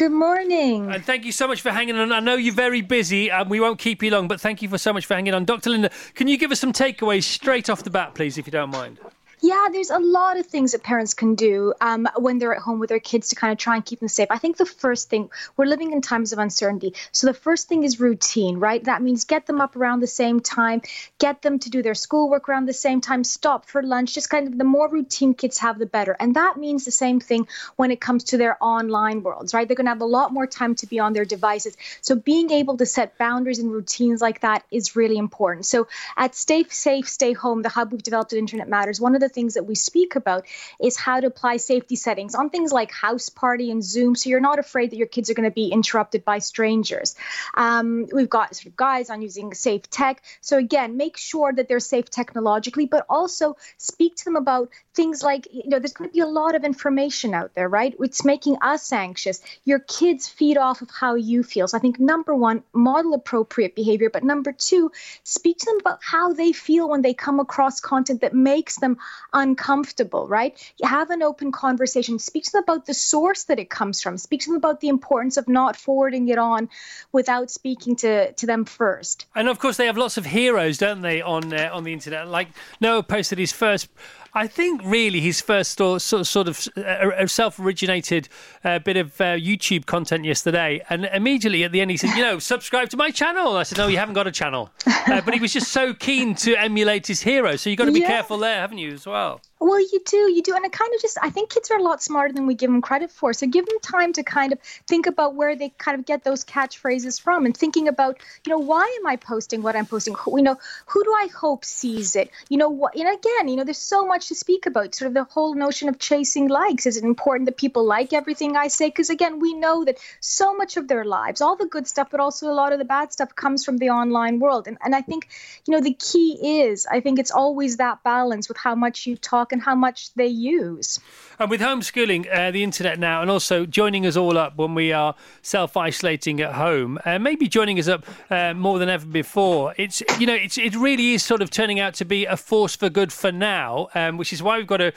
Good morning. And thank you so much for hanging on. I know you're very busy and we won't keep you long, but thank you for so much for hanging on. Dr. Linda, can you give us some takeaways straight off the bat, please, if you don't mind? Yeah, there's a lot of things that parents can do um, when they're at home with their kids to kind of try and keep them safe. I think the first thing, we're living in times of uncertainty. So the first thing is routine, right? That means get them up around the same time, get them to do their schoolwork around the same time, stop for lunch. Just kind of the more routine kids have, the better. And that means the same thing when it comes to their online worlds, right? They're going to have a lot more time to be on their devices. So being able to set boundaries and routines like that is really important. So at Stay Safe, Stay Home, the hub we've developed at Internet Matters, one of the things that we speak about is how to apply safety settings on things like Houseparty and Zoom, so you're not afraid that your kids are going to be interrupted by strangers. Um, we've got sort of guides on using safe tech. So again, make sure that they're safe technologically, but also speak to them about things like you know there's going to be a lot of information out there right it's making us anxious your kids feed off of how you feel so i think number one model appropriate behavior but number two speak to them about how they feel when they come across content that makes them uncomfortable right? You have an open conversation. Speak to them about the source that it comes from. Speak to them about the importance of not forwarding it on without speaking to to them first. And of course, they have lots of heroes, don't they, on uh, on the internet? Like Noah posted his first I think really his first sort sort of uh, self-originated uh, bit of uh, YouTube content yesterday, and immediately at the end he said, "You know, subscribe to my channel." I said, "No, you haven't got a channel," uh, but he was just so keen to emulate his hero. So you've got to be [laughs] yeah. careful there, haven't you, as well? Well, you do, you do, and it kind of just I think kids are a lot smarter than we give them credit for. So give them time to kind of think about where they kind of get those catchphrases from, and thinking about, you know, why am I posting what I'm posting? You know, who do I hope sees it? You know, what? And again, you know, there's so much to speak about. Sort of the whole notion of chasing likes. Is it important that people like everything I say? Because again, we know that so much of their lives, all the good stuff, but also a lot of the bad stuff, comes from the online world. And and I think, you know, the key is I think it's always that balance with how much you talk and how much they use. And with homeschooling, uh, the internet now, and also joining us all up when we are self isolating at home, uh, maybe joining us up uh, more than ever before. It's you know, it's it really is sort of turning out to be a force for good for now, um, which is why we've got to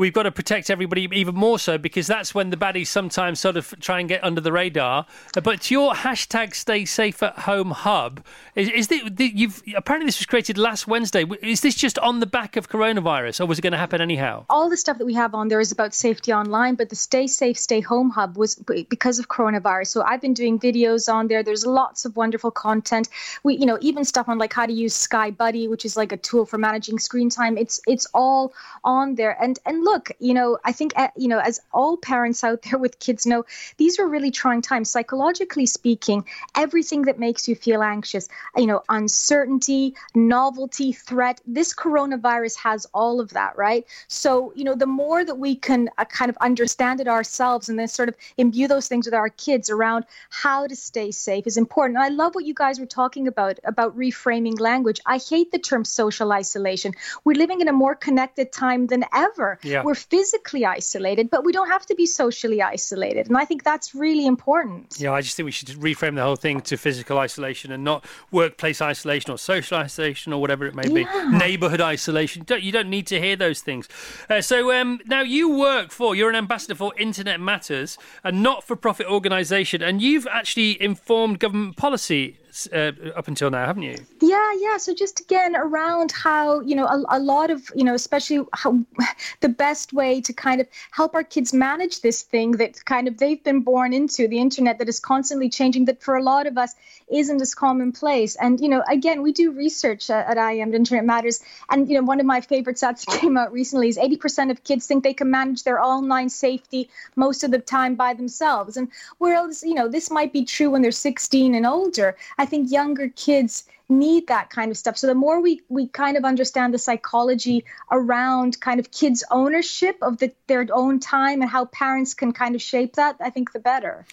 we've got to protect everybody even more so because that's when the baddies sometimes sort of try and get under the radar. But your hashtag Stay Safe at Home hub is, is you've apparently this was created last Wednesday. Is this just on the back of coronavirus, or was it going to happen anyhow? All the stuff that we have on there is about safety online, but the Stay Safe, Stay Home hub was because of coronavirus. So I've been doing videos on there. There's lots of wonderful content. We, you know, even stuff on like how to use Sky Buddy, which is like a tool for managing screen time. It's it's all on there. And and look, look, you know, I think, uh, you know, as all parents out there [laughs] with kids know, these are really trying times. Psychologically speaking, everything that makes you feel anxious, you know, uncertainty, novelty, threat, this coronavirus has all of that, right? So, you know, the more that we can uh, kind of understand it ourselves and then sort of imbue those things with our kids around how to stay safe is important. And I love what you guys were talking about, about reframing language. I hate the term social isolation. We're living in a more connected time than ever. Yeah. Yeah. We're physically isolated, but we don't have to be socially isolated. And I think that's really important. Yeah, I just think we should reframe the whole thing to physical isolation and not workplace isolation or social isolation or whatever it may be. Yeah. Neighborhood isolation. Don't, you don't need to hear those things. Uh, so um, now you work for, you're an ambassador for Internet Matters, a not for profit organisation, and you've actually informed government policy uh, up until now, haven't you? Yeah, yeah. So just again around how you know a, a, lot of you know especially how [laughs] the best way to kind of help our kids manage this thing that kind of they've been born into the internet that is constantly changing that for a lot of us isn't as commonplace. And you know again we do research at, at IM Internet Matters, and you know one of my favorite stats [laughs] that came out recently is 80% of kids think they can manage their online safety most of the time by themselves. And whereas you know this might be true when they're 16 and older. I think younger kids need that kind of stuff. So the more we we kind of understand the psychology around kind of kids' ownership of the, their own time and how parents can kind of shape that, I think the better.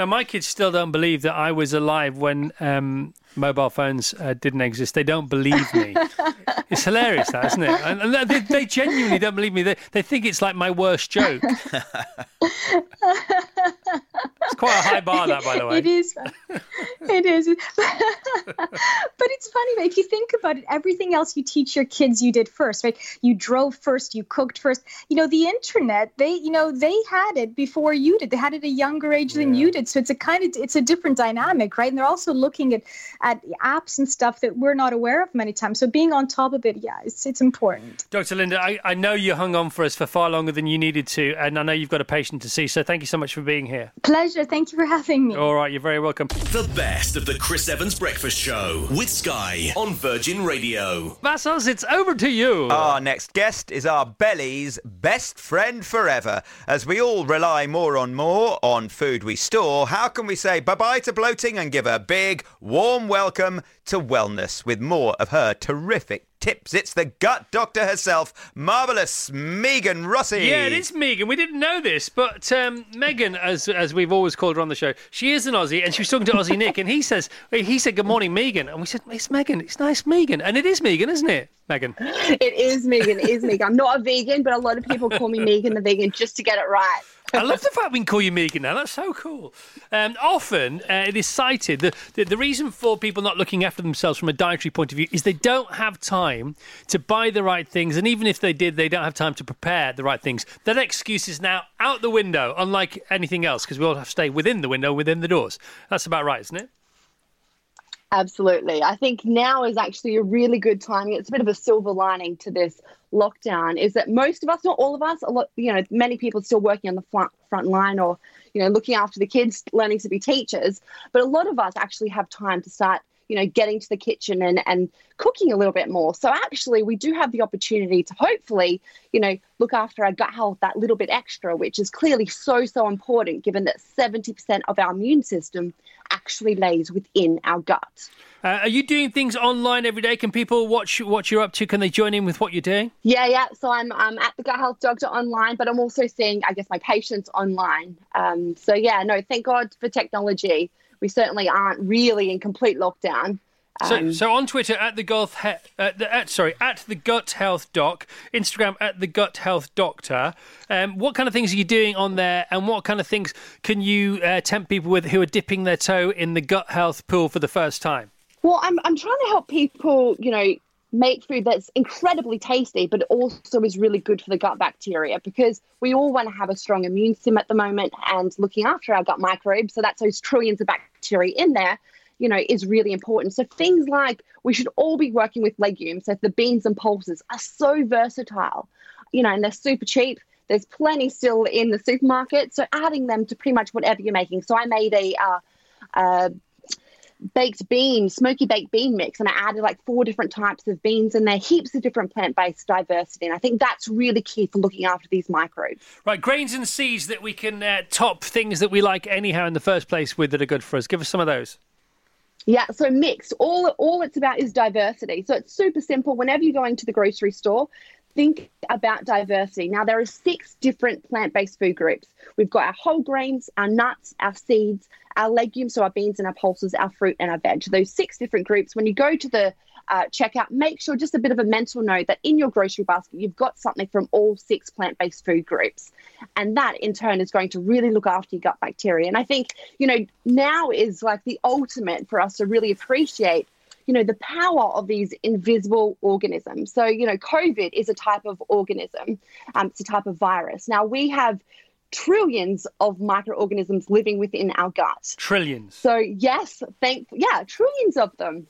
Now, my kids still don't believe that I was alive when um, mobile phones uh, didn't exist. They don't believe me. [laughs] it's hilarious, that, isn't it? And, and they, they, genuinely don't believe me. They, they think it's like my worst joke. it's quite a high bar, that, by the way. It is. It is. [laughs] but it's funny, if you think about it, everything else you teach your kids, you did first, right? You drove first, you cooked first. You know, the internet, they, you know, they had it before you did. They had it at a younger age yeah. than you did. So it's a kind of, it's a different dynamic, right? And they're also looking at at apps and stuff that we're not aware of many times. So being on top of it, yeah, it's it's important. Dr. Linda, I, I know you hung on for us for far longer than you needed to, and I know you've got a patient to see. So thank you so much for being here. Pleasure. Thank you for having me. All right, you're very welcome. The best of the Chris Evans Breakfast Show with Sky on Virgin Radio. Vassos, it's over to you. Our next guest is our belly's best friend forever. As we all rely more and more on food we store, how can we say bye bye to bloating and give a big, warm welcome to wellness with more of her terrific tips. It's the gut doctor herself, marvellous Megan Rossi. Yeah, it is Megan. We didn't know this, but um, Megan, as as we've always called her on the show, she is an Aussie, and she was talking to Aussie Nick, and he says he said good morning, Megan, and we said it's Megan, it's nice, Megan, and it is Megan, isn't it? Megan. It is Megan. It is Megan. I'm not a vegan, but a lot of people call me Megan the vegan just to get it right. I love the fact we can call you Megan now. That's so cool. Um, often uh, it is cited the, the, the reason for people not looking after themselves from a dietary point of view is they don't have time to buy the right things, and even if they did, they don't have time to prepare the right things. That excuse is now out the window, unlike anything else, because we all have to stay within the window, within the doors. That's about right, isn't it? Absolutely. I think now is actually a really good time. It's a bit of a silver lining to this lockdown is that most of us, not all of us, a lot, you know, many people still working on the front, front line or, you know, looking after the kids, learning to be teachers. But a lot of us actually have time to start you know, getting to the kitchen and, and cooking a little bit more. So actually, we do have the opportunity to hopefully, you know, look after our gut health that little bit extra, which is clearly so, so important given that 70% of our immune system actually lays within our gut. Uh, are you doing things online every day? Can people watch what you're up to? Can they join in with what you're doing? Yeah, yeah. So I'm um, at the Gut Health Doctor online, but I'm also seeing, I guess, my patients online. Um, so yeah, no, thank God for technology we certainly aren't really in complete lockdown. So, um, so on Twitter at the gut he- the, at, sorry at the gut health doc, Instagram at the gut health doctor. Um, what kind of things are you doing on there, and what kind of things can you uh, tempt people with who are dipping their toe in the gut health pool for the first time? Well, I'm I'm trying to help people, you know, make food that's incredibly tasty, but also is really good for the gut bacteria because we all want to have a strong immune system at the moment and looking after our gut microbes. So that's those trillions of bacteria in there, you know, is really important. So things like we should all be working with legumes. So the beans and pulses are so versatile, you know, and they're super cheap. There's plenty still in the supermarket. So adding them to pretty much whatever you're making. So I made a uh, uh, baked bean, smoky baked bean mix, and I added like four different types of beans in there, heaps of different plant based diversity. And I think that's really key for looking after these microbes. Right, grains and seeds that we can uh, top things that we like anyhow in the first place with that are good for us. Give us some of those. Yeah, so mixed. All all it's about is diversity. So it's super simple. Whenever you're going to the grocery store, think about diversity. Now, there are six different plant based food groups. We've got our whole grains, our nuts, our seeds, our legumes, so our beans and our pulses, our fruit and our veg. Those six different groups. When you go to the uh, checkout, make sure just a bit of a mental note that in your grocery basket, you've got something from all six plant based food groups. And that in turn is going to really look after your gut bacteria. And I think, you know, now is like the ultimate for us to really appreciate you know, the power of these invisible organisms. So, you know, COVID is a type of organism, um, it's a type of virus. Now, we have trillions of microorganisms living within our gut. Trillions. So, yes, thank yeah, trillions of them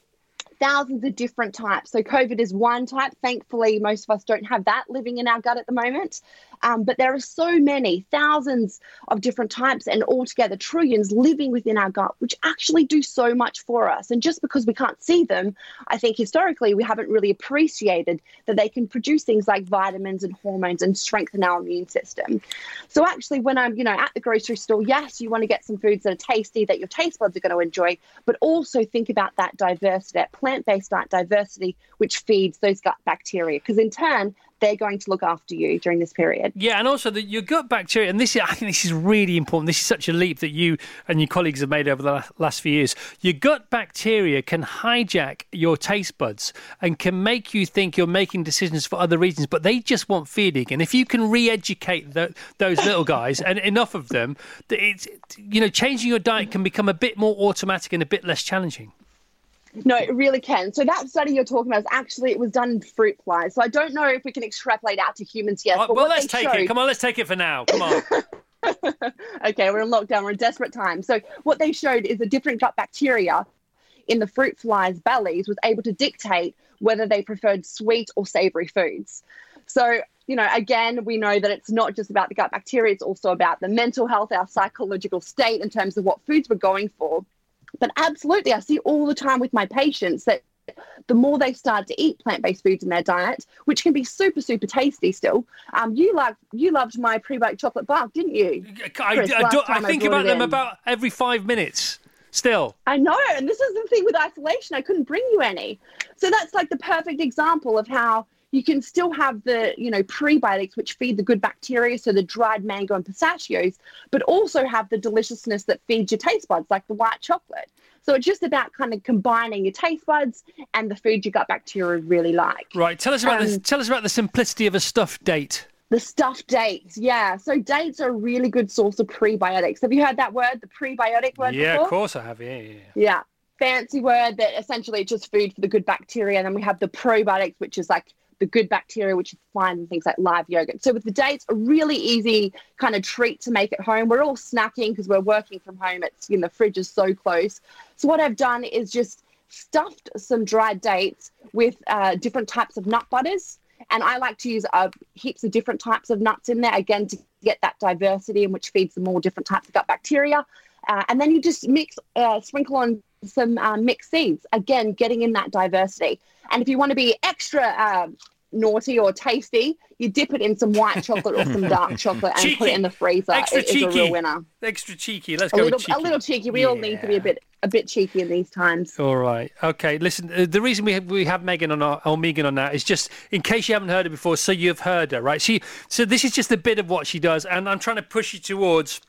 thousands of different types. So, COVID is one type. Thankfully, most of us don't have that living in our gut at the moment. Um, but there are so many, thousands of different types, and altogether trillions living within our gut, which actually do so much for us. And just because we can't see them, I think historically we haven't really appreciated that they can produce things like vitamins and hormones and strengthen our immune system. So, actually, when I'm, you know, at the grocery store, yes, you want to get some foods that are tasty that your taste buds are going to enjoy, but also think about that diversity, that plant based diet diversity, which feeds those gut bacteria. Because in turn, they're going to look after you during this period. Yeah, and also the, your gut bacteria, and this is, I think this is really important. This is such a leap that you and your colleagues have made over the last few years. Your gut bacteria can hijack your taste buds and can make you think you're making decisions for other reasons, but they just want feeding. And if you can re-educate those little guys and enough of them, it's you know changing your diet can become a bit more automatic and a bit less challenging. No, it really can. So that study you're talking about is actually it was done in fruit flies. So I don't know if we can extrapolate out to humans yet. well, let's take showed... it. Come on, let's take it for now. Come on. [laughs] okay, we're in lockdown. We're in desperate times. So what they showed is a different gut bacteria in the fruit flies' bellies was able to dictate whether they preferred sweet or savory foods. So you know, again, we know that it's not just about the gut bacteria, it's also about the mental health, our psychological state in terms of what foods we're going for. But absolutely, I see all the time with my patients that the more they start to eat plant-based foods in their diet, which can be super, super tasty still. Um, you like you loved my prebiotic chocolate bar, didn't you? I, Chris, I, do, I think I about them in. about every five minutes. Still, I know, and this is the thing with isolation. I couldn't bring you any, so that's like the perfect example of how you can still have the you know prebiotics which feed the good bacteria so the dried mango and pistachios but also have the deliciousness that feeds your taste buds like the white chocolate so it's just about kind of combining your taste buds and the food your gut bacteria really like right tell us about um, this tell us about the simplicity of a stuffed date the stuffed dates, yeah. So dates are a really good source of prebiotics. Have you heard that word, the prebiotic word? Yeah, before? of course I have. Yeah, yeah, yeah. Fancy word that essentially it's just food for the good bacteria. And then we have the probiotics, which is like the good bacteria, which you find in things like live yogurt. So with the dates, a really easy kind of treat to make at home. We're all snacking because we're working from home. It's you know the fridge is so close. So what I've done is just stuffed some dried dates with uh, different types of nut butters. And I like to use uh, heaps of different types of nuts in there, again, to get that diversity and which feeds them all different types of gut bacteria. Uh, and then you just mix, uh, sprinkle on some uh, mixed seeds, again, getting in that diversity. And if you want to be extra um, naughty or tasty, you dip it in some white chocolate or some dark [laughs] chocolate and put it in the freezer. Extra It is cheeky. a real winner. Extra cheeky. Let's A go little, cheeky. a little cheeky. We all need to be a bit a bit cheeky in these times. All right. Okay. Listen, uh, the reason we have, we have Megan on our, or Megan on that is just in case you haven't heard her before, so you've heard her, right? She. So this is just a bit of what she does, and I'm trying to push you towards.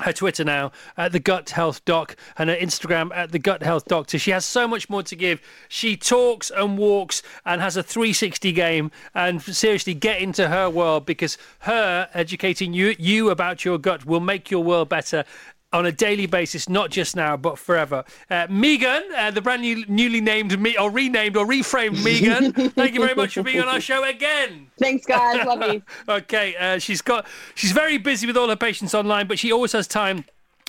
Her Twitter now at the Gut Health Doc and her Instagram at the Gut Health Doctor. She has so much more to give. She talks and walks and has a 360 game. And seriously, get into her world because her educating you you about your gut will make your world better on a daily basis, not just now, but forever. Uh, Megan, uh, the brand new, newly named me or renamed or reframed Megan, thank you very much for being on our show again. [laughs] Thanks, guys. Love you. [laughs] okay, uh, she's got she's very busy with all her patients online, but she always has time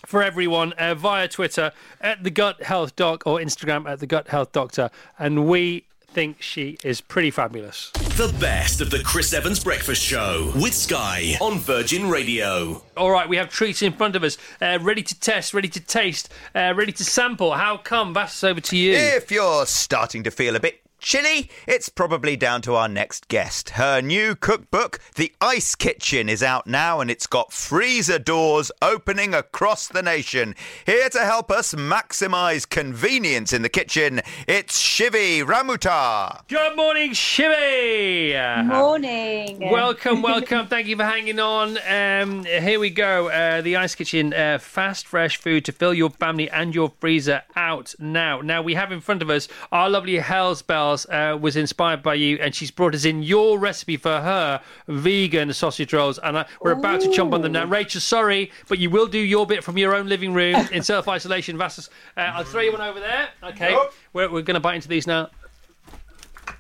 for everyone uh, via Twitter at the Gut Health Doc or Instagram at the Gut Health Doctor, and we think she is pretty fabulous. The best of the Chris Evans Breakfast Show with Sky on Virgin Radio. All right, we have treats in front of us, uh, ready to test, ready to taste, uh, ready to sample. How come? That's over to you. If you're starting to feel a bit chilly, it's probably down to our next guest. Her new cookbook, The Ice Kitchen, is out now and it's got freezer doors opening across the nation. Here to help us maximise convenience in the kitchen, it's Shivi Ramoutar. Good morning, Shivi. Morning. Welcome, [laughs] welcome. Thank you for hanging on. Um, here we go. Uh, the Ice Kitchen, uh, fast, fresh food to fill your family and your freezer out now. Now, we have in front of us our lovely Hell's Bells uh, was inspired by you, and she's brought us in your recipe for her vegan sausage rolls. And uh, we're about to chomp on them now. Rachel, sorry, but you will do your bit from your own living room [laughs] in self isolation. Vassos, uh, I'll throw you one over there. Okay. We're, we're going to bite into these now.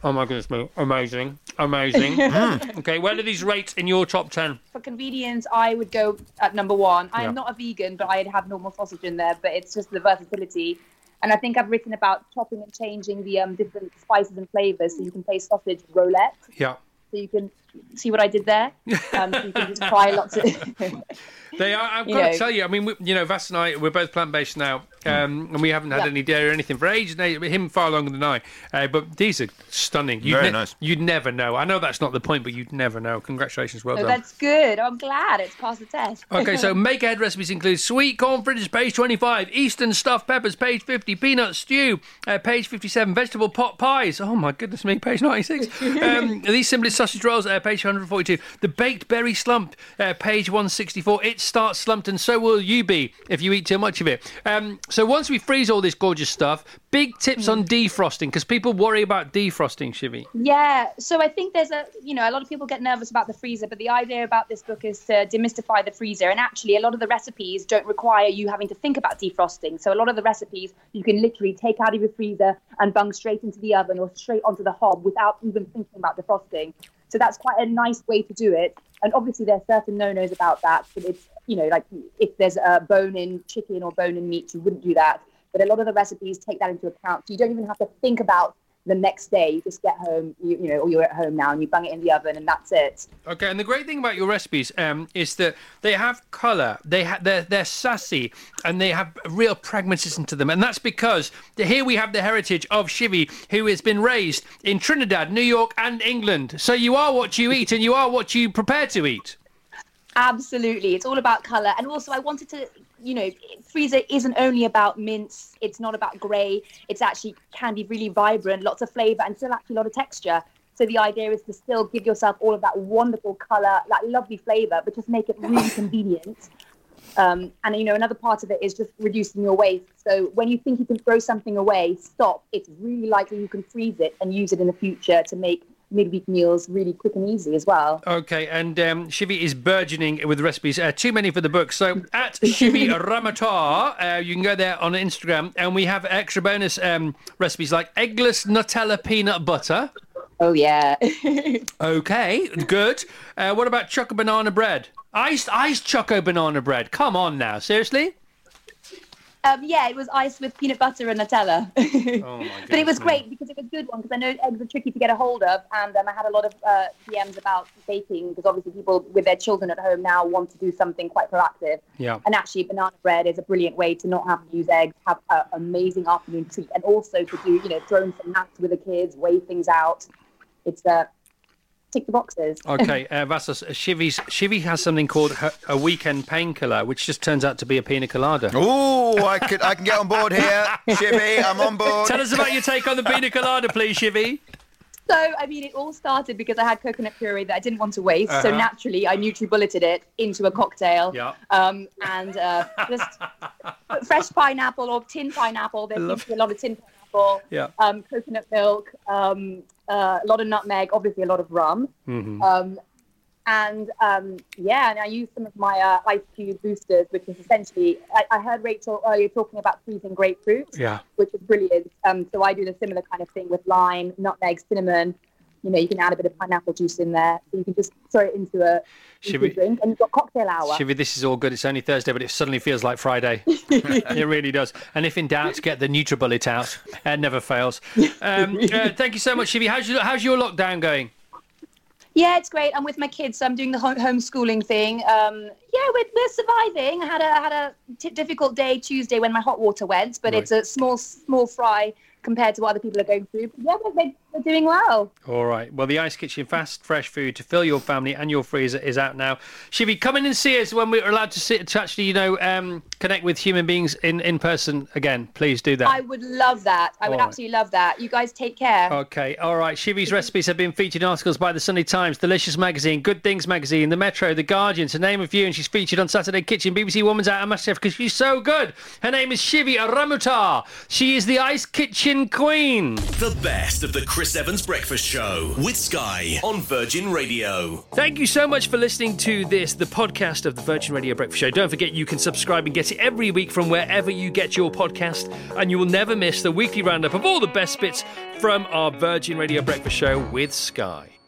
Oh my goodness me. Amazing. Amazing. [laughs] Mm. okay, where do these rate in your top 10? For convenience, I would go at number one. I am Yeah. not a vegan, but I'd have normal sausage in there. But it's just the versatility, and I think I've written about chopping and changing the um, different spices and flavors, so you can play sausage roulette. Yeah. So you can see what I did there. Um, so you can just try lots of. [laughs] [laughs] They are. I've You got to tell you. I mean, we, you know, Vass and I, we're both plant based now, um, and we haven't had Yeah. any dairy or anything for ages. Now, Him far longer than I. Uh, but these are stunning. You'd Very nice. You'd never know. I know that's not the point, but you'd never know. Congratulations, well so done. that's good. I'm glad it's passed the test. Okay, so [laughs] make ahead recipes include sweet corn fritters, page 25, Eastern stuffed peppers, page 50, peanut stew, uh, page 57, vegetable pot pies. Oh my goodness me, page 96. Um, [laughs] these simplest sausage rolls, uh, page 142. The baked berry slump, uh, page 164. It starts slumped, and so will you be if you eat too much of it. Um, so once we freeze all this gorgeous stuff, big tips on defrosting because people worry about defrosting, Shivi. Yeah, so I think there's a, you know, a lot of people get nervous about the freezer, but the idea about this book is to demystify the freezer. And actually, a lot of the recipes don't require you having to think about defrosting. So a lot of the recipes you can literally take out of your freezer and bung straight into the oven or straight onto the hob without even thinking about defrosting. So that's quite a nice way to do it. And obviously, there are certain no-nos about that. But it's, you know, like if there's a bone-in chicken or bone-in meat, you wouldn't do that. But a lot of the recipes take that into account. So you don't even have to think about the next day. You just get home, you, you know, or you're at home now and you bung it in the oven and that's it. Okay, and the great thing about your recipes um, is that they have colour, they ha- they're, they're sassy, and they have real pragmatism to them. And that's because here we have the heritage of Shivi, who has been raised in Trinidad, New York, and England. So you are what you eat, and you are what you prepare to eat. Absolutely. It's all about colour. And also, I wanted to, you know, freezer isn't only about mince, it's not about grey. It's actually can be really vibrant, lots of flavour, and still actually a lot of texture. So the idea is to still give yourself all of that wonderful colour, that lovely flavour, but just make it really convenient. Um, and you know, another part of it is just reducing your waste. So when you think you can throw something away, stop. It's really likely you can freeze it and use it in the future to make midweek meals really quick and easy as well. Okay, and um, Shivi is burgeoning with recipes. Uh, too many for the book. So at [laughs] Shivi Ramoutar, uh, you can go there on Instagram, and we have extra bonus um, recipes like eggless Nutella peanut butter. Oh yeah. [laughs] okay, good. Uh, what about choco banana bread? Iced iced choco banana bread. Come on now, seriously? Um, yeah, it was ice with peanut butter and Nutella. [laughs] Oh my but it was great because it was a good one because I know eggs are tricky to get a hold of, and um, I had a lot of uh, DMs about baking because obviously people with their children at home now want to do something quite proactive. Yeah. And actually, banana bread is a brilliant way to not have to use eggs, have an amazing afternoon treat, and also to do, you know, throw in some nuts with the kids, weigh things out. It's uh, tick the boxes. [laughs] Okay, uh, Vassos, uh, Shivi's, Shivi has something called her, a weekend painkiller, which just turns out to be a pina colada. Oh, I can I can get on board here, [laughs] Shivi. I'm on board. Tell us about your take on the pina colada, please, Shivi. So, I mean, it all started because I had coconut puree that I didn't want to waste. So Uh-huh. naturally, I NutriBulleted it into a cocktail. Yeah. Um, and uh, just [laughs] fresh pineapple or tin pineapple. There seems to be a lot of tin pineapple. Yeah. Um, coconut milk. Um, uh, a lot of nutmeg. Obviously, a lot of rum. Mhm. Um, and um, yeah, and I used some of my uh, ice cube boosters, which is essentially. I, I heard Rachel earlier talking about freezing grapefruit Yeah. which is brilliant. Um, so I do the similar kind of thing with lime, nutmeg, cinnamon. You know, you can add a bit of pineapple juice in there. So you can just throw it into a, into a we- drink, and you've got cocktail hour. Shivi, this is all good. It's only Thursday, but it suddenly feels like Friday. [laughs] it really does. And if in doubt, get the NutriBullet out. It never fails. [laughs] Um, uh, thank you so much, Shivi. How's your, how's your lockdown going? Yeah, it's great. I'm with my kids, so I'm doing the home- homeschooling thing. Um, yeah, we're, we're surviving. I had a I had a t- difficult day Tuesday when my hot water went, but Right. it's a small small fry compared to what other people are going through. But yeah, they're, they're doing well. All right. Well, the Ice Kitchen fast, fresh food to fill your family and your freezer is out now. Shivi, come in and see us when we're allowed to sit to actually, you know, um, connect with human beings in, in person again. Please do that. I would love that. I would All right. absolutely love that. You guys take care. Okay, all right. Shivi's recipes have been featured in articles by the Sunday Times, Delicious Magazine, Good Things Magazine, The Metro, The Guardian, to name a few, and she's featured on Saturday Kitchen, BBC Woman's Hour, and Masterchef because she's so good. Her name is Shivi Ramoutar. She is the Ice Kitchen Queen. The best of the Chris Evans Breakfast Show with Sky on Virgin Radio. Thank you so much for listening to this, the podcast of the Virgin Radio Breakfast Show. Don't forget you can subscribe and get it every week from wherever you get your podcast, and you will never miss the weekly roundup of all the best bits from our Virgin Radio Breakfast Show with Sky.